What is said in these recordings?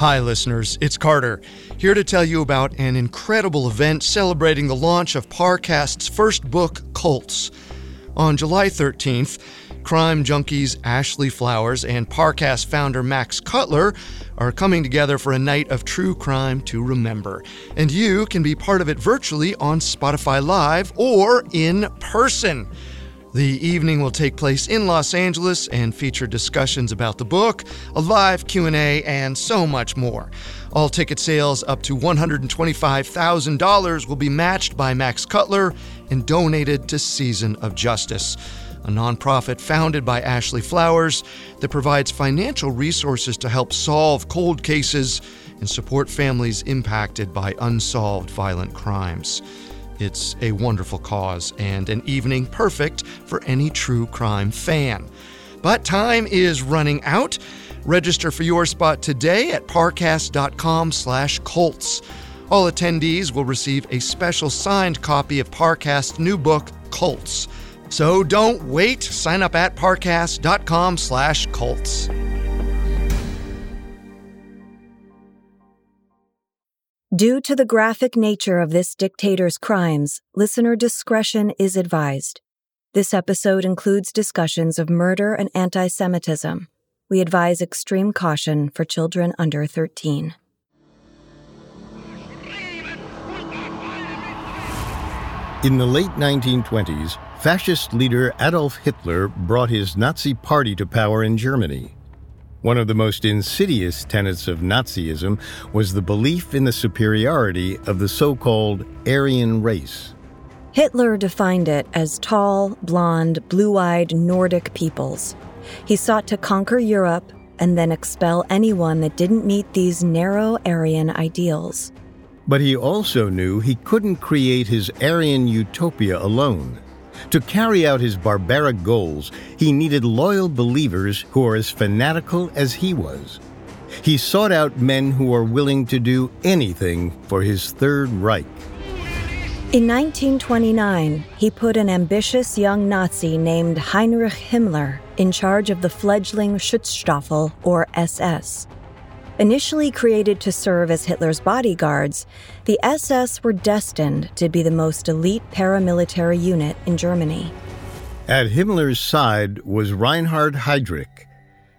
Hi, listeners. It's Carter, here to tell you about an incredible event celebrating the launch of Parcast's first book, Cults. On July 13th, crime junkies Ashley Flowers and Parcast founder Max Cutler are coming together for a night of true crime to remember. And you can be part of it virtually on Spotify Live or in person. The evening will take place in Los Angeles and feature discussions about the book, a live Q&A, and so much more. All ticket sales up to $125,000 will be matched by Max Cutler and donated to Season of Justice, a nonprofit founded by Ashley Flowers that provides financial resources to help solve cold cases and support families impacted by unsolved violent crimes. It's a wonderful cause and an evening perfect for any true crime fan. But time is running out. Register for your spot today at parcast.com/cults. All attendees will receive a special signed copy of Parcast's new book, Cults. So don't wait. Sign up at parcast.com/cults. Due to the graphic nature of this dictator's crimes, listener discretion is advised. This episode includes discussions of murder and anti Semitism. We advise extreme caution for children under 13. In the late 1920s, fascist leader Adolf Hitler brought his Nazi party to power in Germany. One of the most insidious tenets of Nazism was the belief in the superiority of the so called Aryan race. Hitler defined it as tall, blond, blue eyed Nordic peoples. He sought to conquer Europe and then expel anyone that didn't meet these narrow Aryan ideals. But he also knew he couldn't create his Aryan utopia alone. To carry out his barbaric goals, he needed loyal believers who were as fanatical as he was. He sought out men who were willing to do anything for his Third Reich. In 1929, he put an ambitious young Nazi named Heinrich Himmler in charge of the fledgling Schutzstaffel, or SS. Initially created to serve as Hitler's bodyguards, the SS were destined to be the most elite paramilitary unit in Germany. At Himmler's side was Reinhard Heydrich.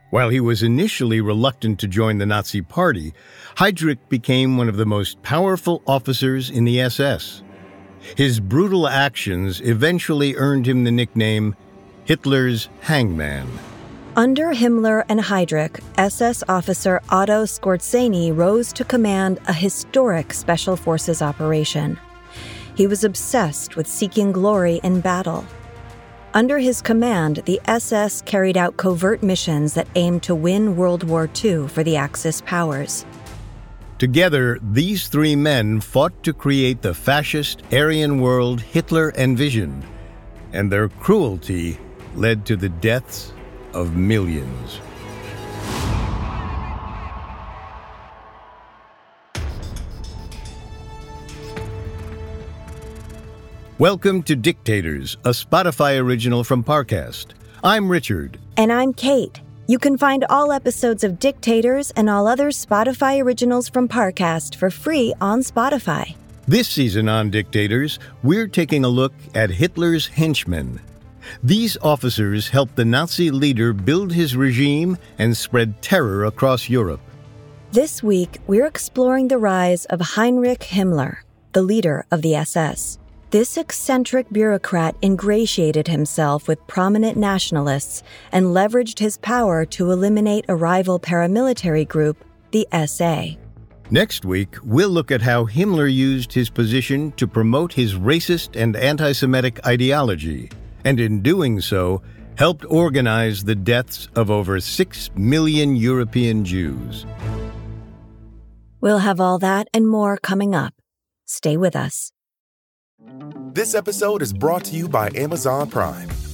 While he was initially reluctant to join the Nazi Party, Heydrich became one of the most powerful officers in the SS. His brutal actions eventually earned him the nickname Hitler's Hangman. Under Himmler and Heydrich, SS officer Otto Skorzeny rose to command a historic Special Forces operation. He was obsessed with seeking glory in battle. Under his command, the SS carried out covert missions that aimed to win World War II for the Axis powers. Together, these three men fought to create the fascist Aryan world Hitler envisioned, and their cruelty led to the deaths of millions. Welcome to Dictators, a Spotify original from Parcast. I'm Richard. And I'm Kate. You can find all episodes of Dictators and all other Spotify originals from Parcast for free on Spotify. This season on Dictators, we're taking a look at Hitler's henchmen. These officers helped the Nazi leader build his regime and spread terror across Europe. This week, we're exploring the rise of Heinrich Himmler, the leader of the SS. This eccentric bureaucrat ingratiated himself with prominent nationalists and leveraged his power to eliminate a rival paramilitary group, the SA. Next week, we'll look at how Himmler used his position to promote his racist and anti Semitic ideology and in doing so, helped organize the deaths of over 6 million European Jews. We'll have all that and more coming up. Stay with us. This episode is brought to you by Amazon Prime.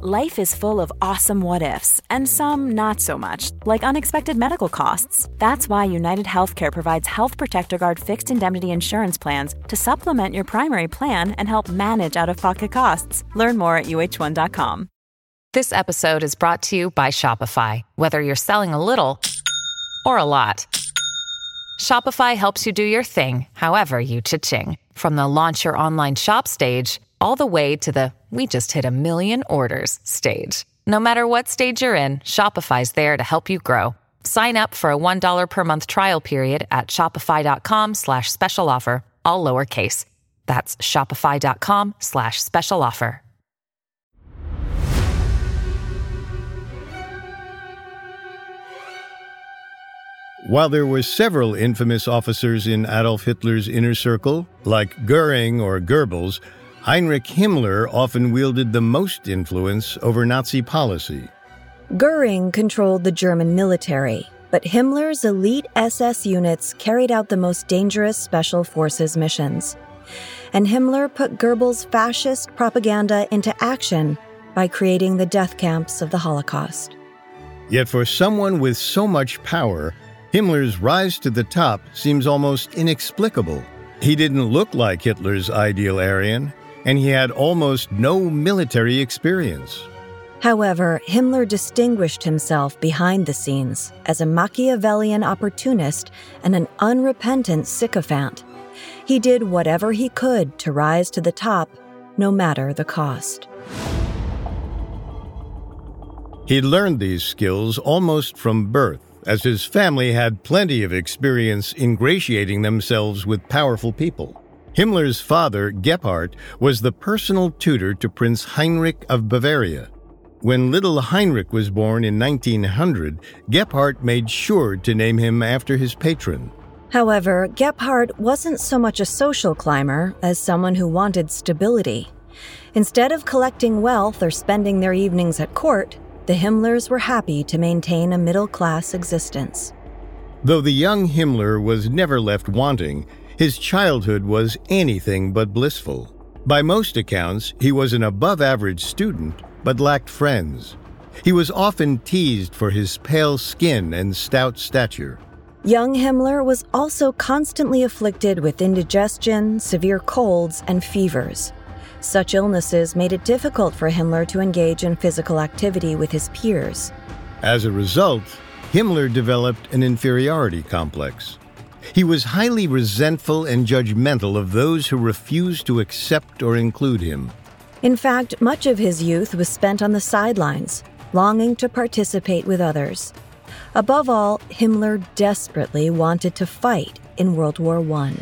Life is full of awesome what ifs, and some not so much, like unexpected medical costs. That's why United Healthcare provides Health Protector Guard fixed indemnity insurance plans to supplement your primary plan and help manage out of pocket costs. Learn more at uh1.com. This episode is brought to you by Shopify. Whether you're selling a little or a lot, Shopify helps you do your thing, however you cha-ching. From the launch your online shop stage all the way to the we just hit a million orders stage. No matter what stage you're in, Shopify's there to help you grow. Sign up for a $1 per month trial period at shopify.com slash special offer, all lowercase. That's shopify.com slash special offer. While there were several infamous officers in Adolf Hitler's inner circle, like Goering or Goebbels, Heinrich Himmler often wielded the most influence over Nazi policy. Goering controlled the German military, but Himmler's elite SS units carried out the most dangerous special forces missions. And Himmler put Goebbels' fascist propaganda into action by creating the death camps of the Holocaust. Yet for someone with so much power, Himmler's rise to the top seems almost inexplicable. He didn't look like Hitler's ideal Aryan, and he had almost no military experience. However, Himmler distinguished himself behind the scenes as a Machiavellian opportunist and an unrepentant sycophant. He did whatever he could to rise to the top, no matter the cost. He learned these skills almost from birth, as his family had plenty of experience ingratiating themselves with powerful people. Himmler's father, Gebhard, was the personal tutor to Prince Heinrich of Bavaria. When little Heinrich was born in 1900, Gebhard made sure to name him after his patron. However, Gebhard wasn't so much a social climber as someone who wanted stability. Instead of collecting wealth or spending their evenings at court, the Himmlers were happy to maintain a middle class existence. Though the young Himmler was never left wanting, his childhood was anything but blissful. By most accounts, he was an above average student, but lacked friends. He was often teased for his pale skin and stout stature. Young Himmler was also constantly afflicted with indigestion, severe colds, and fevers. Such illnesses made it difficult for Himmler to engage in physical activity with his peers. As a result, Himmler developed an inferiority complex. He was highly resentful and judgmental of those who refused to accept or include him. In fact, much of his youth was spent on the sidelines, longing to participate with others. Above all, Himmler desperately wanted to fight in World War I.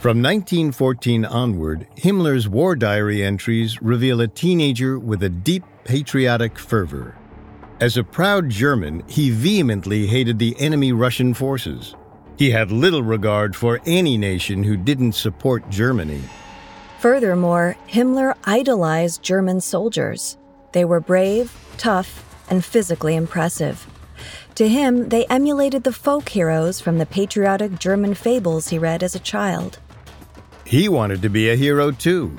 From 1914 onward, Himmler's war diary entries reveal a teenager with a deep patriotic fervor. As a proud German, he vehemently hated the enemy Russian forces. He had little regard for any nation who didn't support Germany. Furthermore, Himmler idolized German soldiers. They were brave, tough, and physically impressive. To him, they emulated the folk heroes from the patriotic German fables he read as a child. He wanted to be a hero too.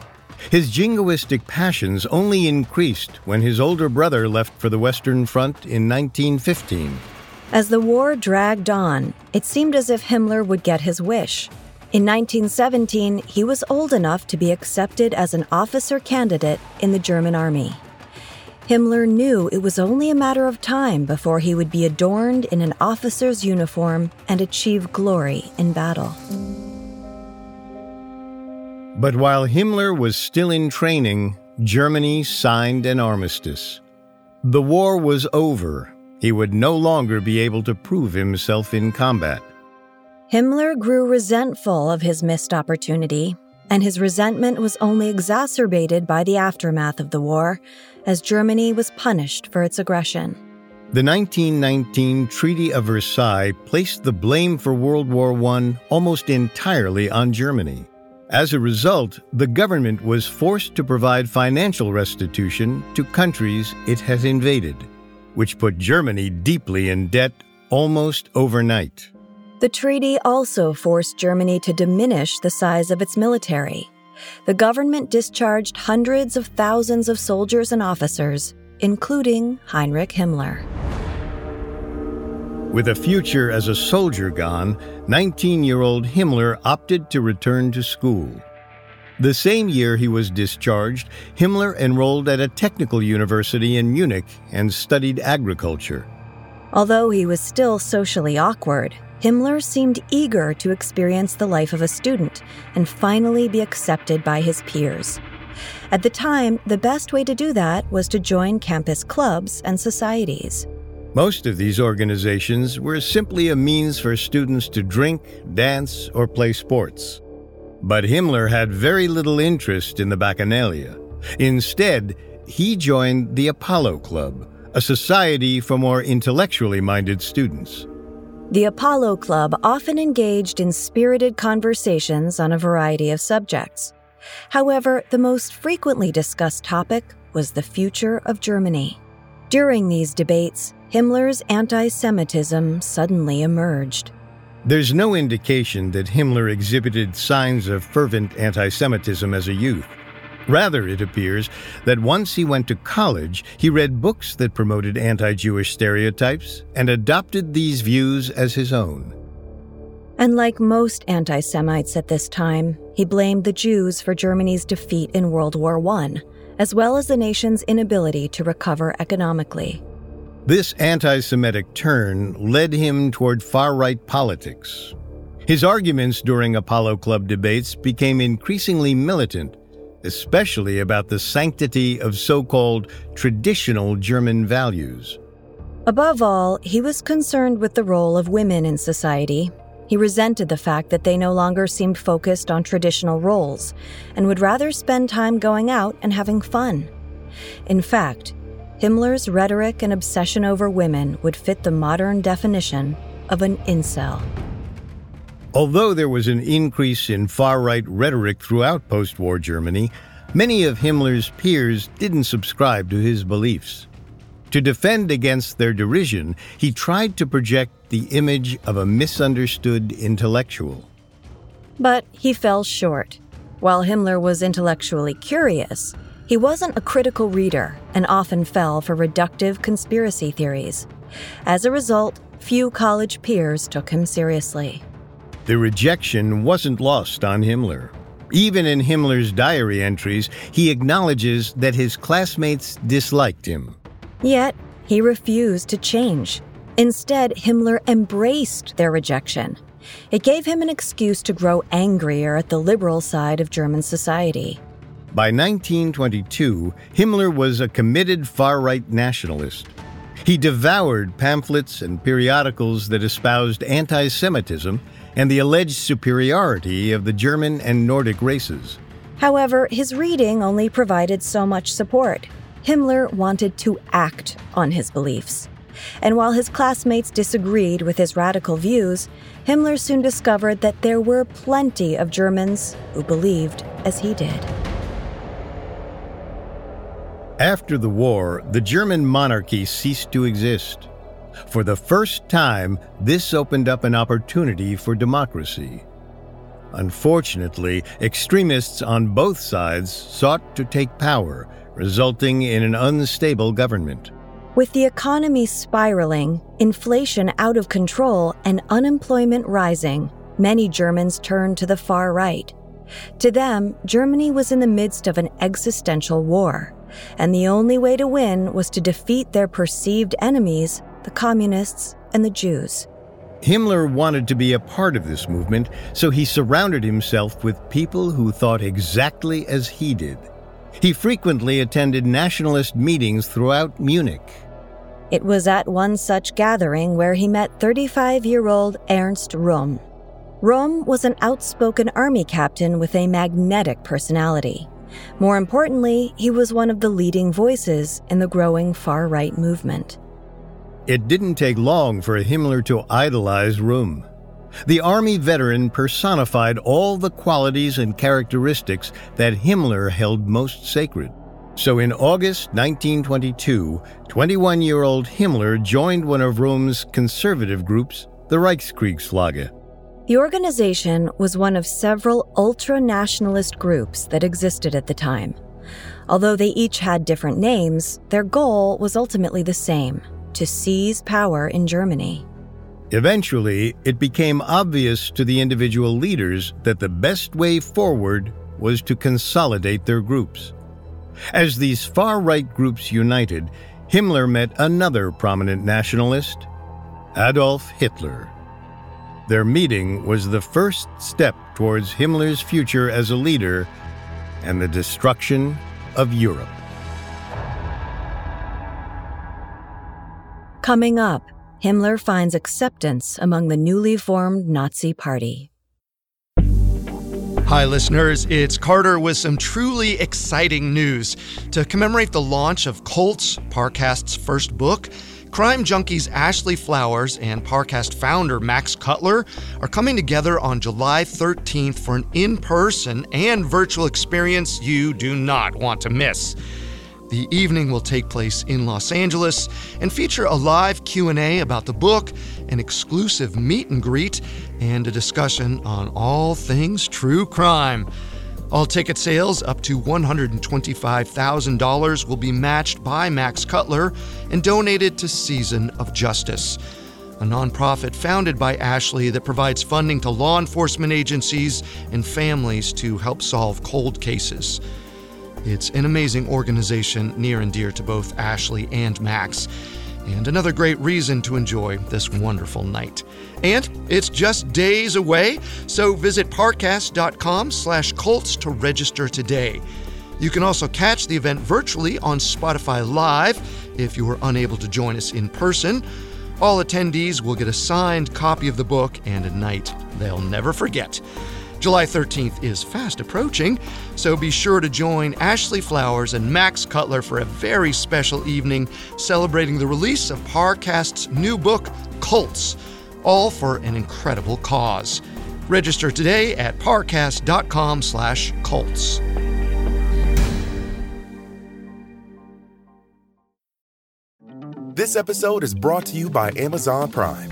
His jingoistic passions only increased when his older brother left for the Western Front in 1915. As the war dragged on, it seemed as if Himmler would get his wish. In 1917, he was old enough to be accepted as an officer candidate in the German army. Himmler knew it was only a matter of time before he would be adorned in an officer's uniform and achieve glory in battle. But while Himmler was still in training, Germany signed an armistice. The war was over. He would no longer be able to prove himself in combat. Himmler grew resentful of his missed opportunity, and his resentment was only exacerbated by the aftermath of the war, as Germany was punished for its aggression. The 1919 Treaty of Versailles placed the blame for World War I almost entirely on Germany. As a result, the government was forced to provide financial restitution to countries it had invaded, which put Germany deeply in debt almost overnight. The treaty also forced Germany to diminish the size of its military. The government discharged hundreds of thousands of soldiers and officers, including Heinrich Himmler. With a future as a soldier gone, 19 year old Himmler opted to return to school. The same year he was discharged, Himmler enrolled at a technical university in Munich and studied agriculture. Although he was still socially awkward, Himmler seemed eager to experience the life of a student and finally be accepted by his peers. At the time, the best way to do that was to join campus clubs and societies. Most of these organizations were simply a means for students to drink, dance, or play sports. But Himmler had very little interest in the Bacchanalia. Instead, he joined the Apollo Club, a society for more intellectually minded students. The Apollo Club often engaged in spirited conversations on a variety of subjects. However, the most frequently discussed topic was the future of Germany. During these debates, Himmler's anti Semitism suddenly emerged. There's no indication that Himmler exhibited signs of fervent anti Semitism as a youth. Rather, it appears that once he went to college, he read books that promoted anti Jewish stereotypes and adopted these views as his own. And like most anti Semites at this time, he blamed the Jews for Germany's defeat in World War I, as well as the nation's inability to recover economically. This anti Semitic turn led him toward far right politics. His arguments during Apollo Club debates became increasingly militant, especially about the sanctity of so called traditional German values. Above all, he was concerned with the role of women in society. He resented the fact that they no longer seemed focused on traditional roles and would rather spend time going out and having fun. In fact, Himmler's rhetoric and obsession over women would fit the modern definition of an incel. Although there was an increase in far right rhetoric throughout post war Germany, many of Himmler's peers didn't subscribe to his beliefs. To defend against their derision, he tried to project the image of a misunderstood intellectual. But he fell short. While Himmler was intellectually curious, he wasn't a critical reader and often fell for reductive conspiracy theories. As a result, few college peers took him seriously. The rejection wasn't lost on Himmler. Even in Himmler's diary entries, he acknowledges that his classmates disliked him. Yet, he refused to change. Instead, Himmler embraced their rejection. It gave him an excuse to grow angrier at the liberal side of German society. By 1922, Himmler was a committed far right nationalist. He devoured pamphlets and periodicals that espoused anti Semitism and the alleged superiority of the German and Nordic races. However, his reading only provided so much support. Himmler wanted to act on his beliefs. And while his classmates disagreed with his radical views, Himmler soon discovered that there were plenty of Germans who believed as he did. After the war, the German monarchy ceased to exist. For the first time, this opened up an opportunity for democracy. Unfortunately, extremists on both sides sought to take power, resulting in an unstable government. With the economy spiraling, inflation out of control, and unemployment rising, many Germans turned to the far right. To them, Germany was in the midst of an existential war and the only way to win was to defeat their perceived enemies, the communists and the Jews. Himmler wanted to be a part of this movement, so he surrounded himself with people who thought exactly as he did. He frequently attended nationalist meetings throughout Munich. It was at one such gathering where he met 35 year old Ernst Röhm. Röhm was an outspoken army captain with a magnetic personality. More importantly, he was one of the leading voices in the growing far right movement. It didn't take long for Himmler to idolize Röhm. The Army veteran personified all the qualities and characteristics that Himmler held most sacred. So in August 1922, 21 year old Himmler joined one of Röhm's conservative groups, the Reichskriegsflagge. The organization was one of several ultra nationalist groups that existed at the time. Although they each had different names, their goal was ultimately the same to seize power in Germany. Eventually, it became obvious to the individual leaders that the best way forward was to consolidate their groups. As these far right groups united, Himmler met another prominent nationalist, Adolf Hitler. Their meeting was the first step towards Himmler's future as a leader and the destruction of Europe. Coming up, Himmler finds acceptance among the newly formed Nazi Party. Hi, listeners. It's Carter with some truly exciting news. To commemorate the launch of Cults, Parcast's first book, Crime Junkies Ashley Flowers and Parcast founder Max Cutler are coming together on July 13th for an in person and virtual experience you do not want to miss. The evening will take place in Los Angeles and feature a live Q&A about the book, an exclusive meet and greet, and a discussion on all things true crime. All ticket sales up to $125,000 will be matched by Max Cutler and donated to Season of Justice, a nonprofit founded by Ashley that provides funding to law enforcement agencies and families to help solve cold cases. It's an amazing organization near and dear to both Ashley and Max and another great reason to enjoy this wonderful night. And it's just days away, so visit parcast.com slash cults to register today. You can also catch the event virtually on Spotify Live if you are unable to join us in person. All attendees will get a signed copy of the book and a night they'll never forget. July 13th is fast approaching, so be sure to join Ashley Flowers and Max Cutler for a very special evening celebrating the release of Parcast's new book, Cults, all for an incredible cause. Register today at parcast.com slash cults. This episode is brought to you by Amazon Prime.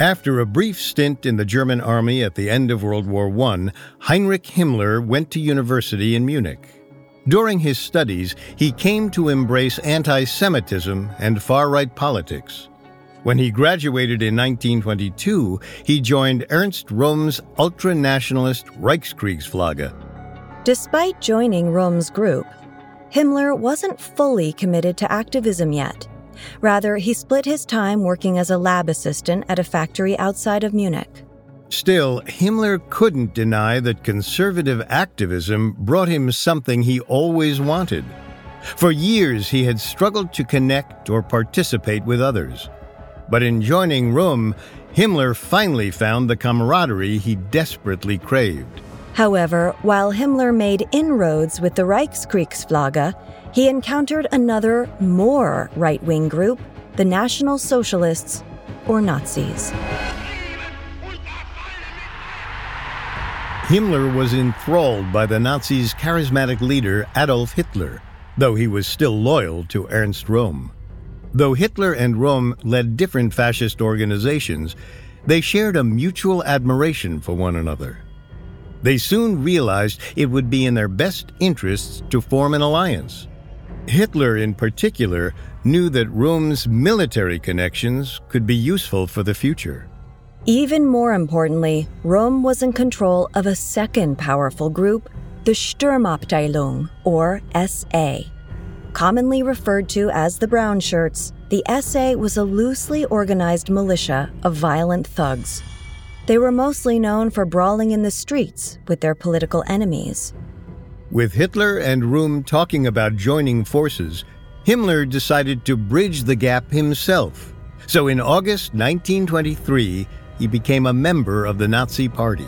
After a brief stint in the German army at the end of World War I, Heinrich Himmler went to university in Munich. During his studies, he came to embrace anti Semitism and far right politics. When he graduated in 1922, he joined Ernst Röhm's ultra nationalist Reichskriegsflagge. Despite joining Röhm's group, Himmler wasn't fully committed to activism yet. Rather, he split his time working as a lab assistant at a factory outside of Munich. Still, Himmler couldn't deny that conservative activism brought him something he always wanted. For years, he had struggled to connect or participate with others. But in joining Röhm, Himmler finally found the camaraderie he desperately craved. However, while Himmler made inroads with the Reichskriegsflagge, he encountered another, more right wing group, the National Socialists, or Nazis. Himmler was enthralled by the Nazis' charismatic leader Adolf Hitler, though he was still loyal to Ernst Röhm. Though Hitler and Röhm led different fascist organizations, they shared a mutual admiration for one another. They soon realized it would be in their best interests to form an alliance. Hitler, in particular, knew that Röhm's military connections could be useful for the future. Even more importantly, Röhm was in control of a second powerful group, the Sturmabteilung, or SA. Commonly referred to as the Brown Shirts, the SA was a loosely organized militia of violent thugs. They were mostly known for brawling in the streets with their political enemies. With Hitler and Röhm talking about joining forces, Himmler decided to bridge the gap himself. So in August 1923, he became a member of the Nazi Party.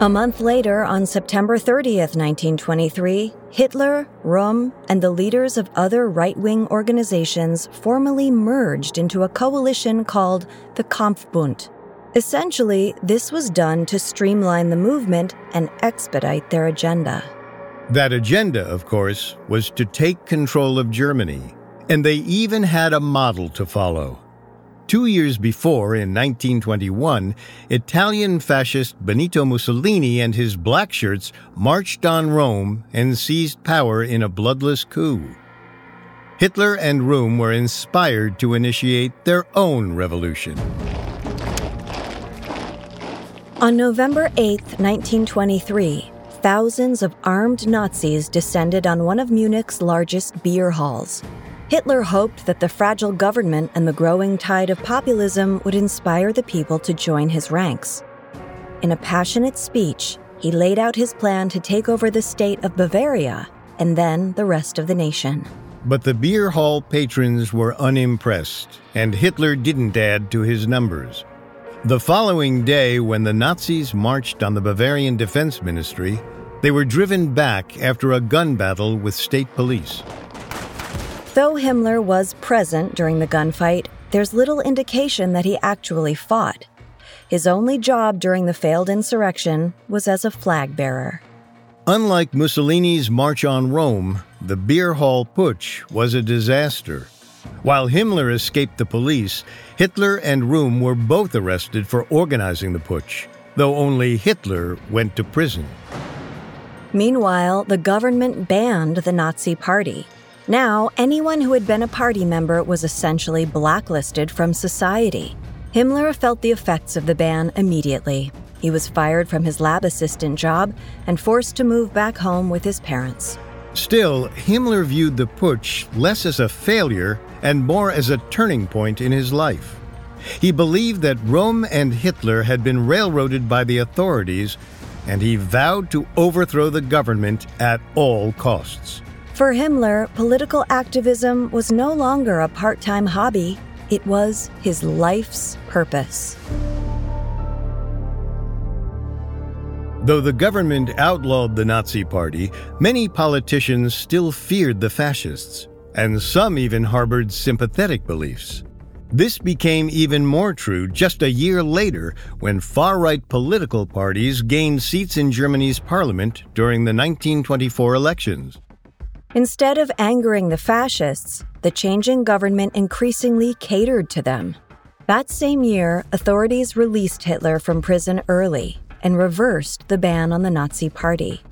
A month later, on September 30th, 1923, Hitler, Röhm, and the leaders of other right wing organizations formally merged into a coalition called the Kampfbund. Essentially, this was done to streamline the movement and expedite their agenda. That agenda, of course, was to take control of Germany, and they even had a model to follow. Two years before, in 1921, Italian fascist Benito Mussolini and his black shirts marched on Rome and seized power in a bloodless coup. Hitler and Röhm were inspired to initiate their own revolution. On November 8, 1923, thousands of armed Nazis descended on one of Munich's largest beer halls. Hitler hoped that the fragile government and the growing tide of populism would inspire the people to join his ranks. In a passionate speech, he laid out his plan to take over the state of Bavaria and then the rest of the nation. But the beer hall patrons were unimpressed, and Hitler didn't add to his numbers. The following day, when the Nazis marched on the Bavarian Defense Ministry, they were driven back after a gun battle with state police. Though Himmler was present during the gunfight, there's little indication that he actually fought. His only job during the failed insurrection was as a flag bearer. Unlike Mussolini's March on Rome, the beer hall putsch was a disaster. While Himmler escaped the police, Hitler and Röhm were both arrested for organizing the putsch, though only Hitler went to prison. Meanwhile, the government banned the Nazi Party. Now, anyone who had been a party member was essentially blacklisted from society. Himmler felt the effects of the ban immediately. He was fired from his lab assistant job and forced to move back home with his parents. Still, Himmler viewed the putsch less as a failure and more as a turning point in his life. He believed that Röhm and Hitler had been railroaded by the authorities, and he vowed to overthrow the government at all costs. For Himmler, political activism was no longer a part time hobby, it was his life's purpose. Though the government outlawed the Nazi Party, many politicians still feared the fascists, and some even harbored sympathetic beliefs. This became even more true just a year later when far right political parties gained seats in Germany's parliament during the 1924 elections. Instead of angering the fascists, the changing government increasingly catered to them. That same year, authorities released Hitler from prison early and reversed the ban on the Nazi Party.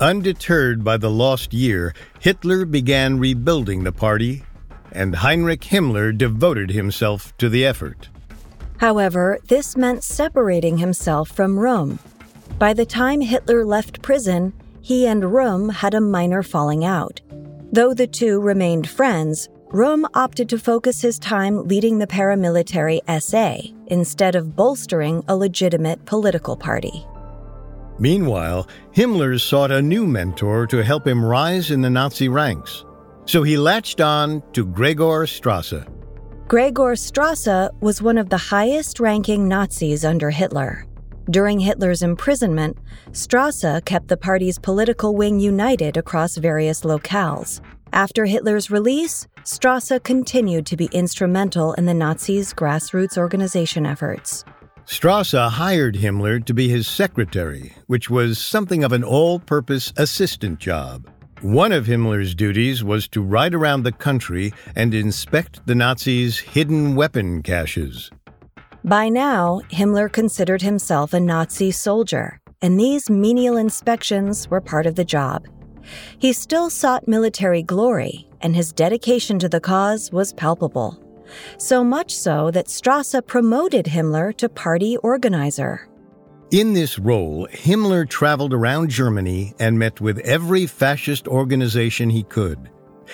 Undeterred by the lost year, Hitler began rebuilding the party, and Heinrich Himmler devoted himself to the effort. However, this meant separating himself from Röhm. By the time Hitler left prison, he and Röhm had a minor falling out. Though the two remained friends, Röhm opted to focus his time leading the paramilitary SA instead of bolstering a legitimate political party. Meanwhile, Himmler sought a new mentor to help him rise in the Nazi ranks. So he latched on to Gregor Strasser. Gregor Strasser was one of the highest ranking Nazis under Hitler. During Hitler's imprisonment, Strasser kept the party's political wing united across various locales. After Hitler's release, Strasser continued to be instrumental in the Nazis' grassroots organization efforts. Strasser hired Himmler to be his secretary, which was something of an all purpose assistant job. One of Himmler's duties was to ride around the country and inspect the Nazis' hidden weapon caches. By now, Himmler considered himself a Nazi soldier, and these menial inspections were part of the job. He still sought military glory, and his dedication to the cause was palpable. So much so that Strasser promoted Himmler to party organizer. In this role, Himmler traveled around Germany and met with every fascist organization he could.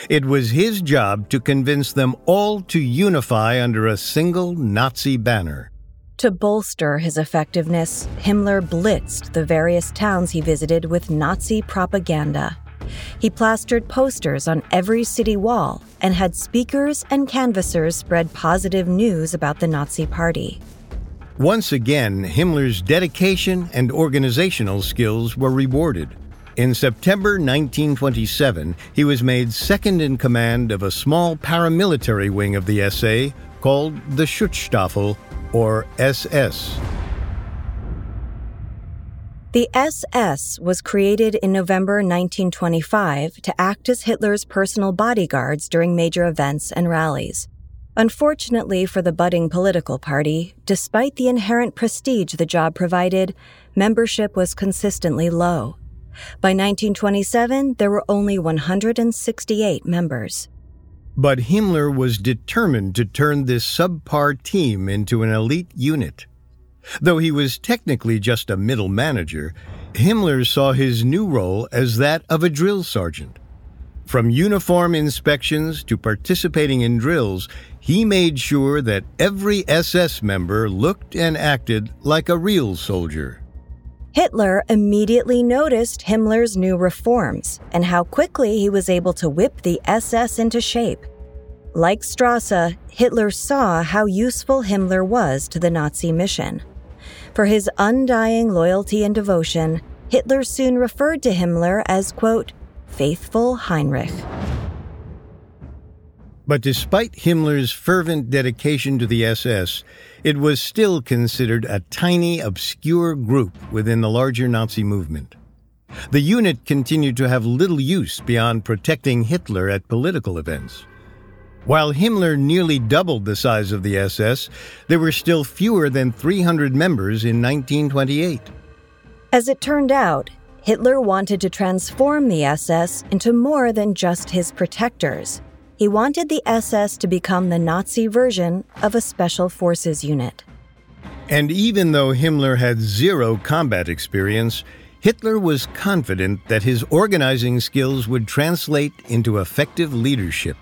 It was his job to convince them all to unify under a single Nazi banner. To bolster his effectiveness, Himmler blitzed the various towns he visited with Nazi propaganda. He plastered posters on every city wall and had speakers and canvassers spread positive news about the Nazi Party. Once again, Himmler's dedication and organizational skills were rewarded. In September 1927, he was made second in command of a small paramilitary wing of the SA called the Schutzstaffel, or SS. The SS was created in November 1925 to act as Hitler's personal bodyguards during major events and rallies. Unfortunately for the budding political party, despite the inherent prestige the job provided, membership was consistently low. By 1927, there were only 168 members. But Himmler was determined to turn this subpar team into an elite unit. Though he was technically just a middle manager, Himmler saw his new role as that of a drill sergeant. From uniform inspections to participating in drills, he made sure that every SS member looked and acted like a real soldier. Hitler immediately noticed Himmler's new reforms and how quickly he was able to whip the SS into shape. Like Strasser, Hitler saw how useful Himmler was to the Nazi mission. For his undying loyalty and devotion, Hitler soon referred to Himmler as, quote, faithful Heinrich. But despite Himmler's fervent dedication to the SS, it was still considered a tiny, obscure group within the larger Nazi movement. The unit continued to have little use beyond protecting Hitler at political events. While Himmler nearly doubled the size of the SS, there were still fewer than 300 members in 1928. As it turned out, Hitler wanted to transform the SS into more than just his protectors. He wanted the SS to become the Nazi version of a special forces unit. And even though Himmler had zero combat experience, Hitler was confident that his organizing skills would translate into effective leadership.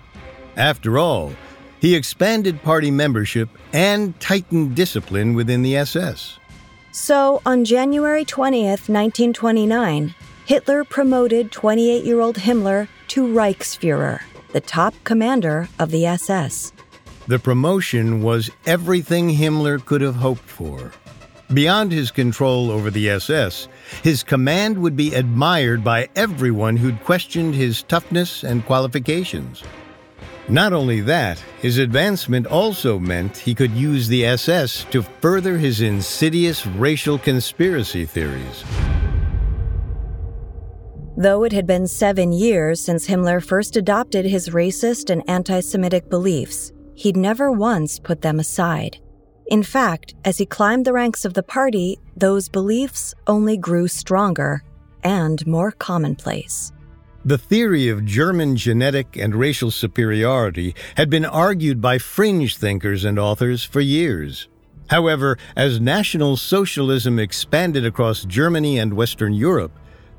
After all, he expanded party membership and tightened discipline within the SS. So, on January 20th, 1929, Hitler promoted 28 year old Himmler to Reichsfuhrer, the top commander of the SS. The promotion was everything Himmler could have hoped for. Beyond his control over the SS, his command would be admired by everyone who'd questioned his toughness and qualifications. Not only that, his advancement also meant he could use the SS to further his insidious racial conspiracy theories. Though it had been seven years since Himmler first adopted his racist and anti Semitic beliefs, he'd never once put them aside. In fact, as he climbed the ranks of the party, those beliefs only grew stronger and more commonplace. The theory of German genetic and racial superiority had been argued by fringe thinkers and authors for years. However, as National Socialism expanded across Germany and Western Europe,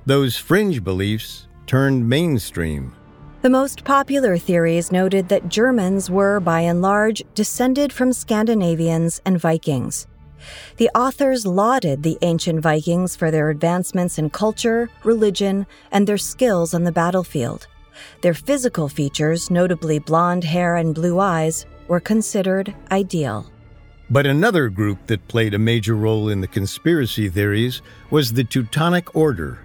those fringe beliefs turned mainstream. The most popular theories noted that Germans were, by and large, descended from Scandinavians and Vikings. The authors lauded the ancient Vikings for their advancements in culture, religion, and their skills on the battlefield. Their physical features, notably blonde hair and blue eyes, were considered ideal. But another group that played a major role in the conspiracy theories was the Teutonic Order.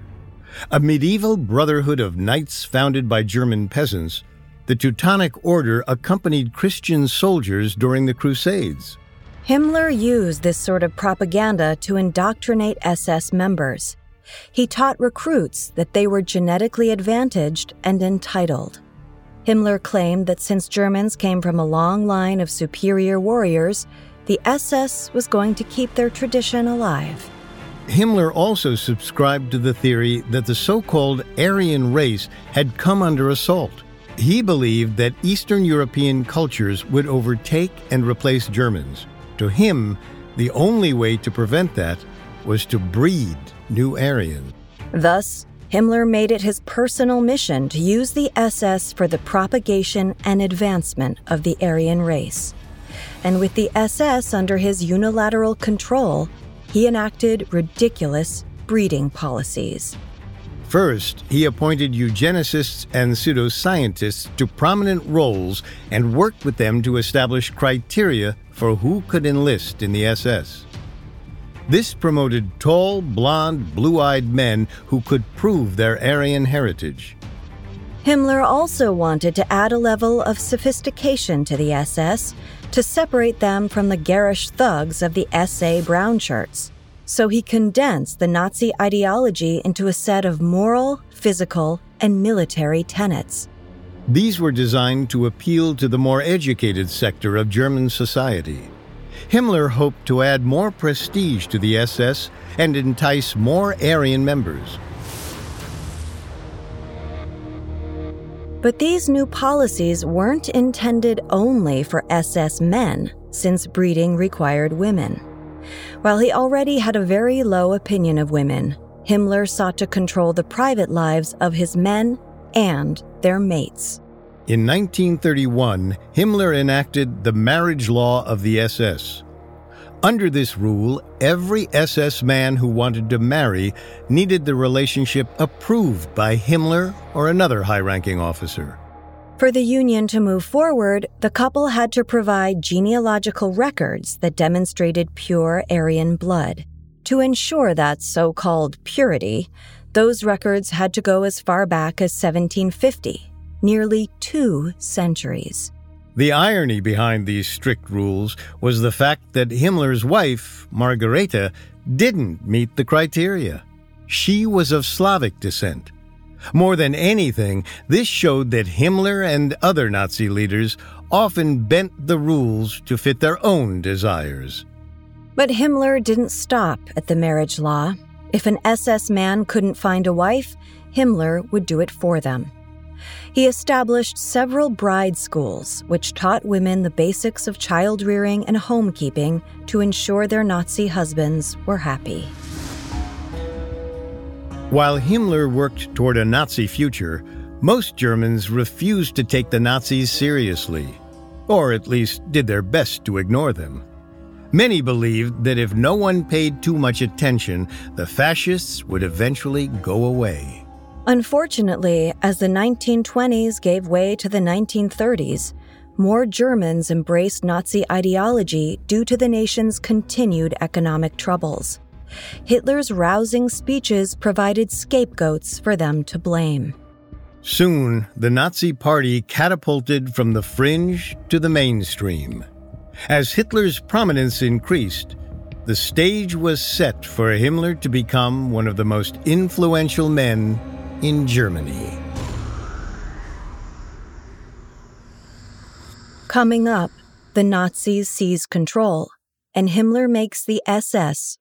A medieval brotherhood of knights founded by German peasants, the Teutonic Order accompanied Christian soldiers during the Crusades. Himmler used this sort of propaganda to indoctrinate SS members. He taught recruits that they were genetically advantaged and entitled. Himmler claimed that since Germans came from a long line of superior warriors, the SS was going to keep their tradition alive. Himmler also subscribed to the theory that the so called Aryan race had come under assault. He believed that Eastern European cultures would overtake and replace Germans. To him, the only way to prevent that was to breed new Aryans. Thus, Himmler made it his personal mission to use the SS for the propagation and advancement of the Aryan race. And with the SS under his unilateral control, he enacted ridiculous breeding policies. First, he appointed eugenicists and pseudoscientists to prominent roles and worked with them to establish criteria for who could enlist in the SS. This promoted tall, blond, blue eyed men who could prove their Aryan heritage. Himmler also wanted to add a level of sophistication to the SS to separate them from the garish thugs of the SA brown shirts. So he condensed the Nazi ideology into a set of moral, physical, and military tenets. These were designed to appeal to the more educated sector of German society. Himmler hoped to add more prestige to the SS and entice more Aryan members. But these new policies weren't intended only for SS men, since breeding required women. While he already had a very low opinion of women, Himmler sought to control the private lives of his men and their mates. In 1931, Himmler enacted the marriage law of the SS. Under this rule, every SS man who wanted to marry needed the relationship approved by Himmler or another high ranking officer. For the union to move forward, the couple had to provide genealogical records that demonstrated pure Aryan blood. To ensure that so called purity, those records had to go as far back as 1750, nearly two centuries. The irony behind these strict rules was the fact that Himmler's wife, Margareta, didn't meet the criteria. She was of Slavic descent. More than anything, this showed that Himmler and other Nazi leaders often bent the rules to fit their own desires. But Himmler didn't stop at the marriage law. If an SS man couldn't find a wife, Himmler would do it for them. He established several bride schools, which taught women the basics of child rearing and homekeeping to ensure their Nazi husbands were happy. While Himmler worked toward a Nazi future, most Germans refused to take the Nazis seriously, or at least did their best to ignore them. Many believed that if no one paid too much attention, the fascists would eventually go away. Unfortunately, as the 1920s gave way to the 1930s, more Germans embraced Nazi ideology due to the nation's continued economic troubles. Hitler's rousing speeches provided scapegoats for them to blame. Soon, the Nazi Party catapulted from the fringe to the mainstream. As Hitler's prominence increased, the stage was set for Himmler to become one of the most influential men in Germany. Coming up, the Nazis seize control, and Himmler makes the SS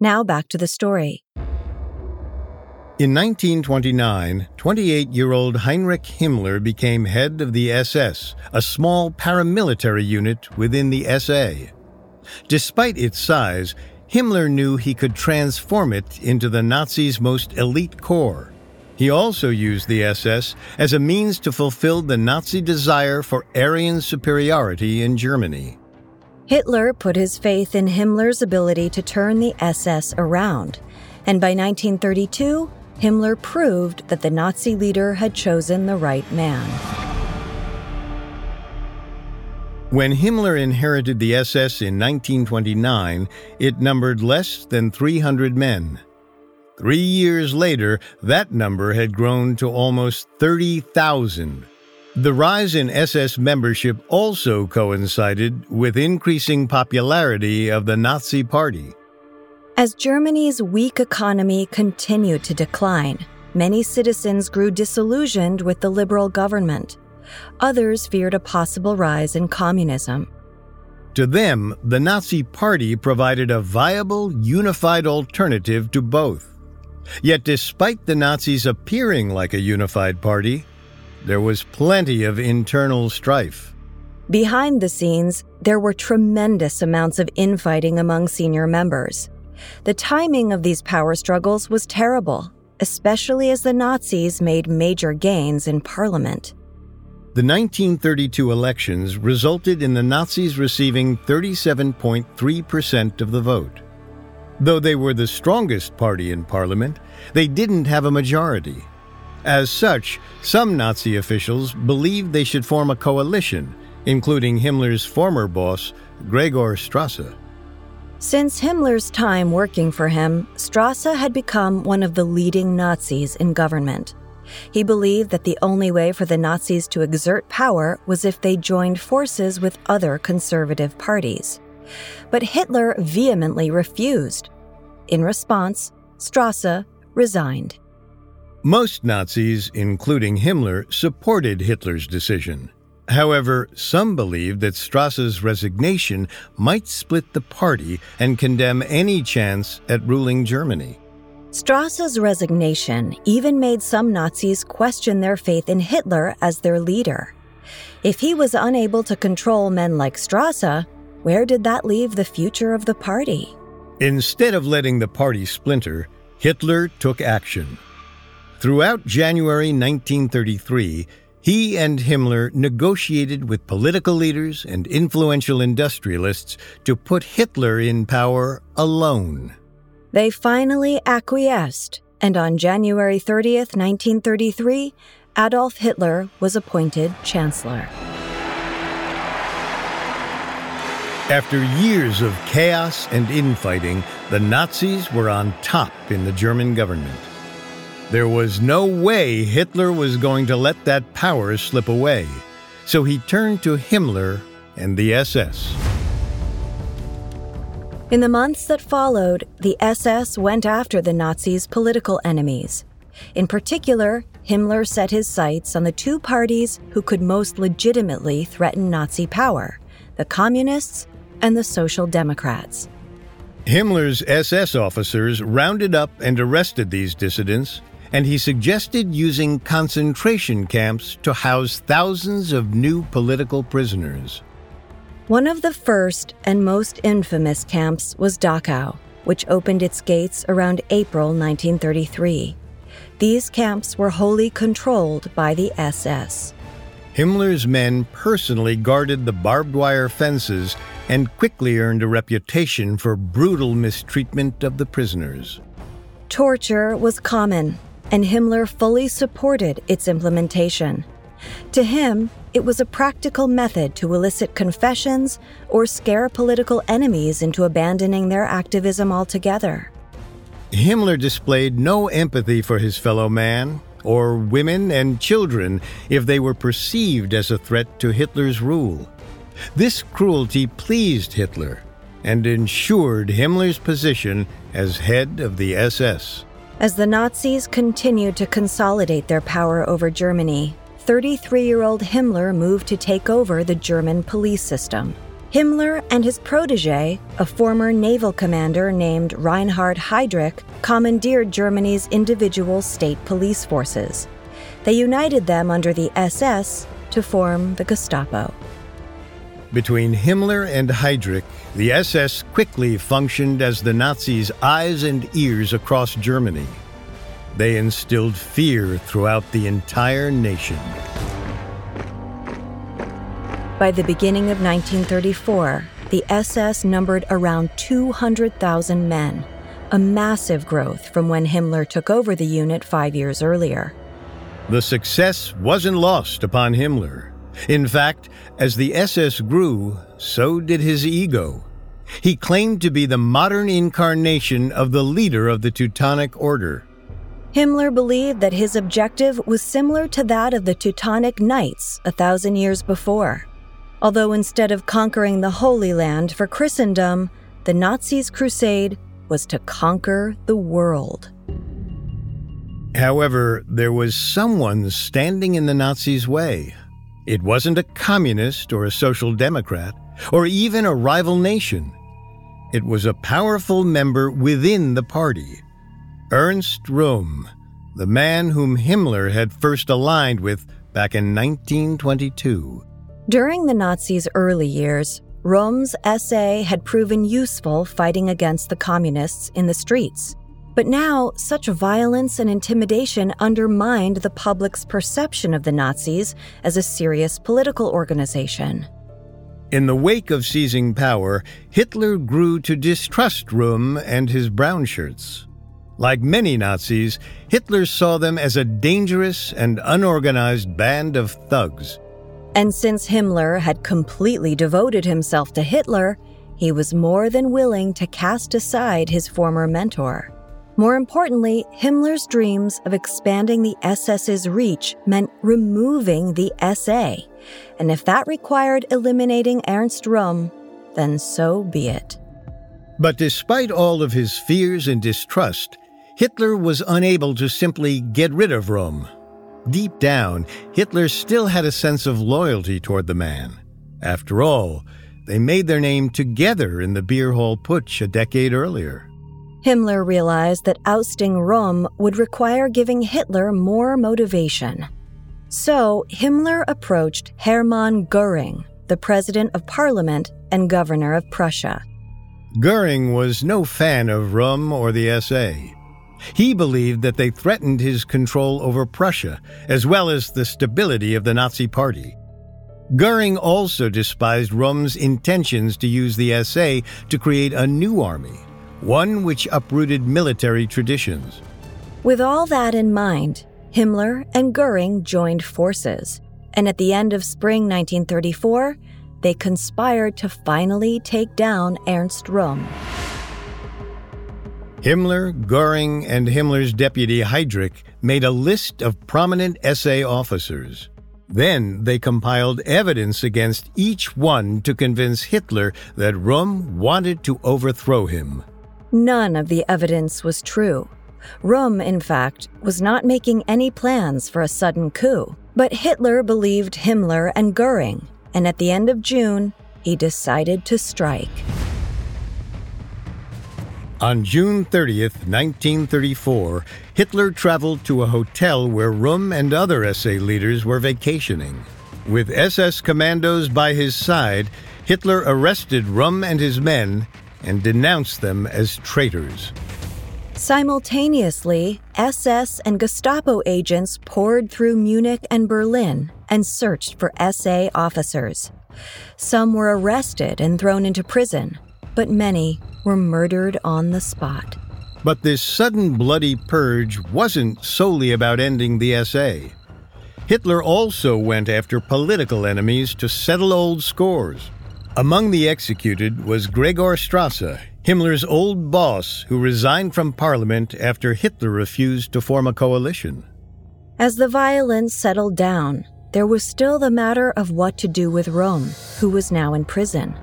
Now back to the story. In 1929, 28 year old Heinrich Himmler became head of the SS, a small paramilitary unit within the SA. Despite its size, Himmler knew he could transform it into the Nazis' most elite corps. He also used the SS as a means to fulfill the Nazi desire for Aryan superiority in Germany. Hitler put his faith in Himmler's ability to turn the SS around, and by 1932, Himmler proved that the Nazi leader had chosen the right man. When Himmler inherited the SS in 1929, it numbered less than 300 men. Three years later, that number had grown to almost 30,000. The rise in SS membership also coincided with increasing popularity of the Nazi Party. As Germany's weak economy continued to decline, many citizens grew disillusioned with the liberal government. Others feared a possible rise in communism. To them, the Nazi Party provided a viable, unified alternative to both. Yet, despite the Nazis appearing like a unified party, there was plenty of internal strife. Behind the scenes, there were tremendous amounts of infighting among senior members. The timing of these power struggles was terrible, especially as the Nazis made major gains in parliament. The 1932 elections resulted in the Nazis receiving 37.3% of the vote. Though they were the strongest party in parliament, they didn't have a majority. As such, some Nazi officials believed they should form a coalition, including Himmler's former boss, Gregor Strasser. Since Himmler's time working for him, Strasser had become one of the leading Nazis in government. He believed that the only way for the Nazis to exert power was if they joined forces with other conservative parties. But Hitler vehemently refused. In response, Strasser resigned. Most Nazis, including Himmler, supported Hitler's decision. However, some believed that Strasser's resignation might split the party and condemn any chance at ruling Germany. Strasser's resignation even made some Nazis question their faith in Hitler as their leader. If he was unable to control men like Strasser, where did that leave the future of the party? Instead of letting the party splinter, Hitler took action. Throughout January 1933, he and Himmler negotiated with political leaders and influential industrialists to put Hitler in power alone. They finally acquiesced, and on January 30th, 1933, Adolf Hitler was appointed Chancellor. After years of chaos and infighting, the Nazis were on top in the German government. There was no way Hitler was going to let that power slip away, so he turned to Himmler and the SS. In the months that followed, the SS went after the Nazis' political enemies. In particular, Himmler set his sights on the two parties who could most legitimately threaten Nazi power the Communists and the Social Democrats. Himmler's SS officers rounded up and arrested these dissidents, and he suggested using concentration camps to house thousands of new political prisoners. One of the first and most infamous camps was Dachau, which opened its gates around April 1933. These camps were wholly controlled by the SS. Himmler's men personally guarded the barbed wire fences and quickly earned a reputation for brutal mistreatment of the prisoners. Torture was common, and Himmler fully supported its implementation. To him, it was a practical method to elicit confessions or scare political enemies into abandoning their activism altogether. Himmler displayed no empathy for his fellow man, or women and children, if they were perceived as a threat to Hitler's rule. This cruelty pleased Hitler and ensured Himmler's position as head of the SS. As the Nazis continued to consolidate their power over Germany, 33 year old Himmler moved to take over the German police system. Himmler and his protege, a former naval commander named Reinhard Heydrich, commandeered Germany's individual state police forces. They united them under the SS to form the Gestapo. Between Himmler and Heydrich, the SS quickly functioned as the Nazis' eyes and ears across Germany. They instilled fear throughout the entire nation. By the beginning of 1934, the SS numbered around 200,000 men, a massive growth from when Himmler took over the unit five years earlier. The success wasn't lost upon Himmler. In fact, as the SS grew, so did his ego. He claimed to be the modern incarnation of the leader of the Teutonic Order. Himmler believed that his objective was similar to that of the Teutonic Knights a thousand years before. Although instead of conquering the Holy Land for Christendom, the Nazis' crusade was to conquer the world. However, there was someone standing in the Nazis' way. It wasn't a communist or a social democrat, or even a rival nation. It was a powerful member within the party Ernst Röhm, the man whom Himmler had first aligned with back in 1922. During the Nazis' early years, Röhm's SA had proven useful fighting against the communists in the streets. But now, such violence and intimidation undermined the public's perception of the Nazis as a serious political organization. In the wake of seizing power, Hitler grew to distrust Röhm and his brown shirts. Like many Nazis, Hitler saw them as a dangerous and unorganized band of thugs. And since Himmler had completely devoted himself to Hitler, he was more than willing to cast aside his former mentor. More importantly, Himmler's dreams of expanding the SS's reach meant removing the SA. And if that required eliminating Ernst Röhm, then so be it. But despite all of his fears and distrust, Hitler was unable to simply get rid of Röhm. Deep down, Hitler still had a sense of loyalty toward the man. After all, they made their name together in the beer hall putsch a decade earlier. Himmler realized that ousting Röhm would require giving Hitler more motivation. So, Himmler approached Hermann Goering, the president of parliament and governor of Prussia. Goering was no fan of Röhm or the SA. He believed that they threatened his control over Prussia, as well as the stability of the Nazi Party. Goering also despised Röhm's intentions to use the SA to create a new army, one which uprooted military traditions. With all that in mind, Himmler and Goering joined forces, and at the end of spring 1934, they conspired to finally take down Ernst Röhm. Himmler, Goering, and Himmler's deputy Heydrich made a list of prominent SA officers. Then they compiled evidence against each one to convince Hitler that Röhm wanted to overthrow him. None of the evidence was true. Röhm, in fact, was not making any plans for a sudden coup. But Hitler believed Himmler and Goering, and at the end of June, he decided to strike. On June 30th, 1934, Hitler traveled to a hotel where Röhm and other SA leaders were vacationing. With SS commandos by his side, Hitler arrested Röhm and his men and denounced them as traitors. Simultaneously, SS and Gestapo agents poured through Munich and Berlin and searched for SA officers. Some were arrested and thrown into prison, but many were murdered on the spot. But this sudden bloody purge wasn't solely about ending the SA. Hitler also went after political enemies to settle old scores. Among the executed was Gregor Strasser, Himmler's old boss who resigned from parliament after Hitler refused to form a coalition. As the violence settled down, there was still the matter of what to do with Röhm, who was now in prison.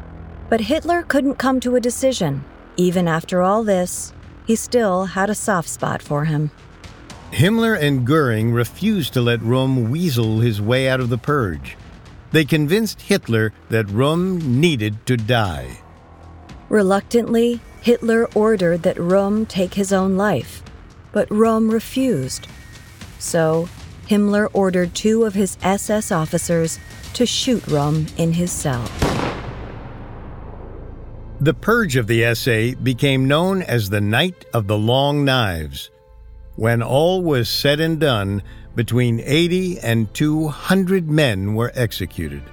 But Hitler couldn't come to a decision. Even after all this, he still had a soft spot for him. Himmler and Goering refused to let Röhm weasel his way out of the purge. They convinced Hitler that Röhm needed to die. Reluctantly, Hitler ordered that Röhm take his own life, but Röhm refused. So, Himmler ordered two of his SS officers to shoot Röhm in his cell. The purge of the SA became known as the Night of the Long Knives. When all was said and done, between 80 and 200 men were executed.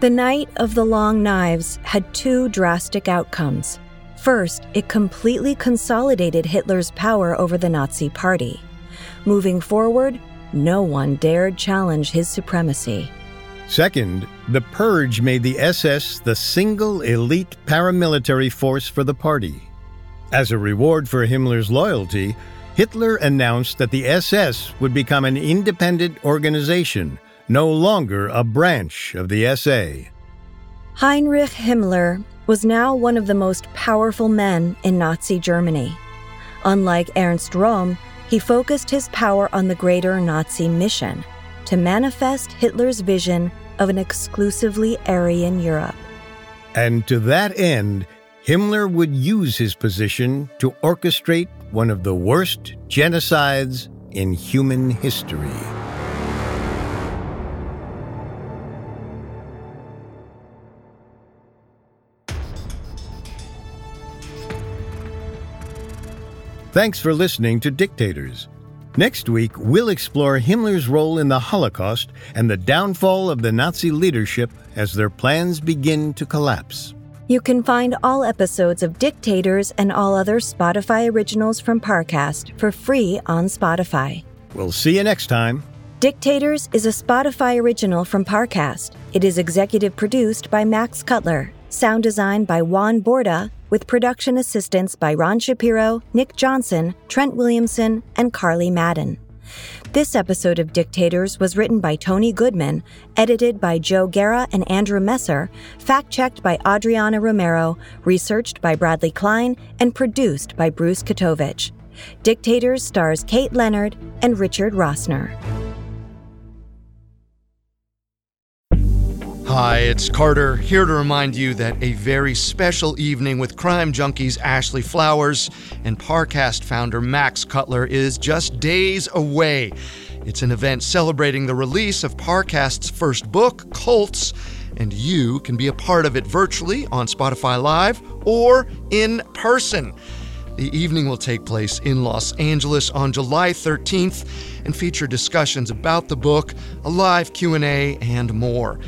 The Night of the Long Knives had two drastic outcomes. First, it completely consolidated Hitler's power over the Nazi Party. Moving forward, no one dared challenge his supremacy. Second, the purge made the SS the single elite paramilitary force for the party. As a reward for Himmler's loyalty, Hitler announced that the SS would become an independent organization, no longer a branch of the SA. Heinrich Himmler was now one of the most powerful men in Nazi Germany. Unlike Ernst Röhm, he focused his power on the greater Nazi mission to manifest Hitler's vision of an exclusively Aryan Europe. And to that end, Himmler would use his position to orchestrate one of the worst genocides in human history. Thanks for listening to Dictators. Next week, we'll explore Himmler's role in the Holocaust and the downfall of the Nazi leadership as their plans begin to collapse. You can find all episodes of Dictators and all other Spotify originals from Parcast for free on Spotify. We'll see you next time. Dictators is a Spotify original from Parcast. It is executive produced by Max Cutler, sound design by Juan Borda, with production assistance by Ron Shapiro, Nick Johnson, Trent Williamson, and Carly Madden. This episode of Dictators was written by Tony Goodman, edited by Joe Guerra and Andrew Messer, fact checked by Adriana Romero, researched by Bradley Klein, and produced by Bruce Katovich. Dictators stars Kate Leonard and Richard Rossner. Hi, it's Carter, here to remind you that a very special evening with crime junkies Ashley Flowers and Parcast founder Max Cutler is just days away. It's an event celebrating the release of Parcast's first book, Cults, and you can be a part of it virtually on Spotify Live or in person. The evening will take place in Los Angeles on July 13th and feature discussions about the book, a live Q&A, and more.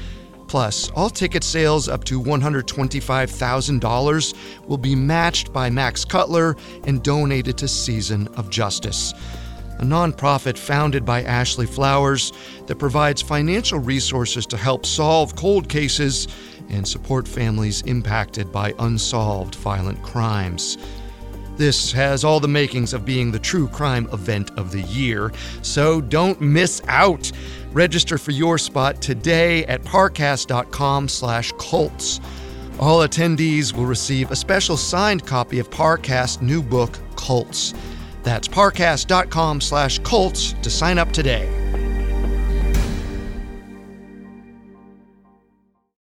Plus, all ticket sales up to $125,000 will be matched by Max Cutler and donated to Season of Justice, a nonprofit founded by Ashley Flowers that provides financial resources to help solve cold cases and support families impacted by unsolved violent crimes. This has all the makings of being the true crime event of the year, so don't miss out. Register for your spot today at parcast.com/cults. All attendees will receive a special signed copy of Parcast's new book, Cults. That's parcast.com/cults to sign up today.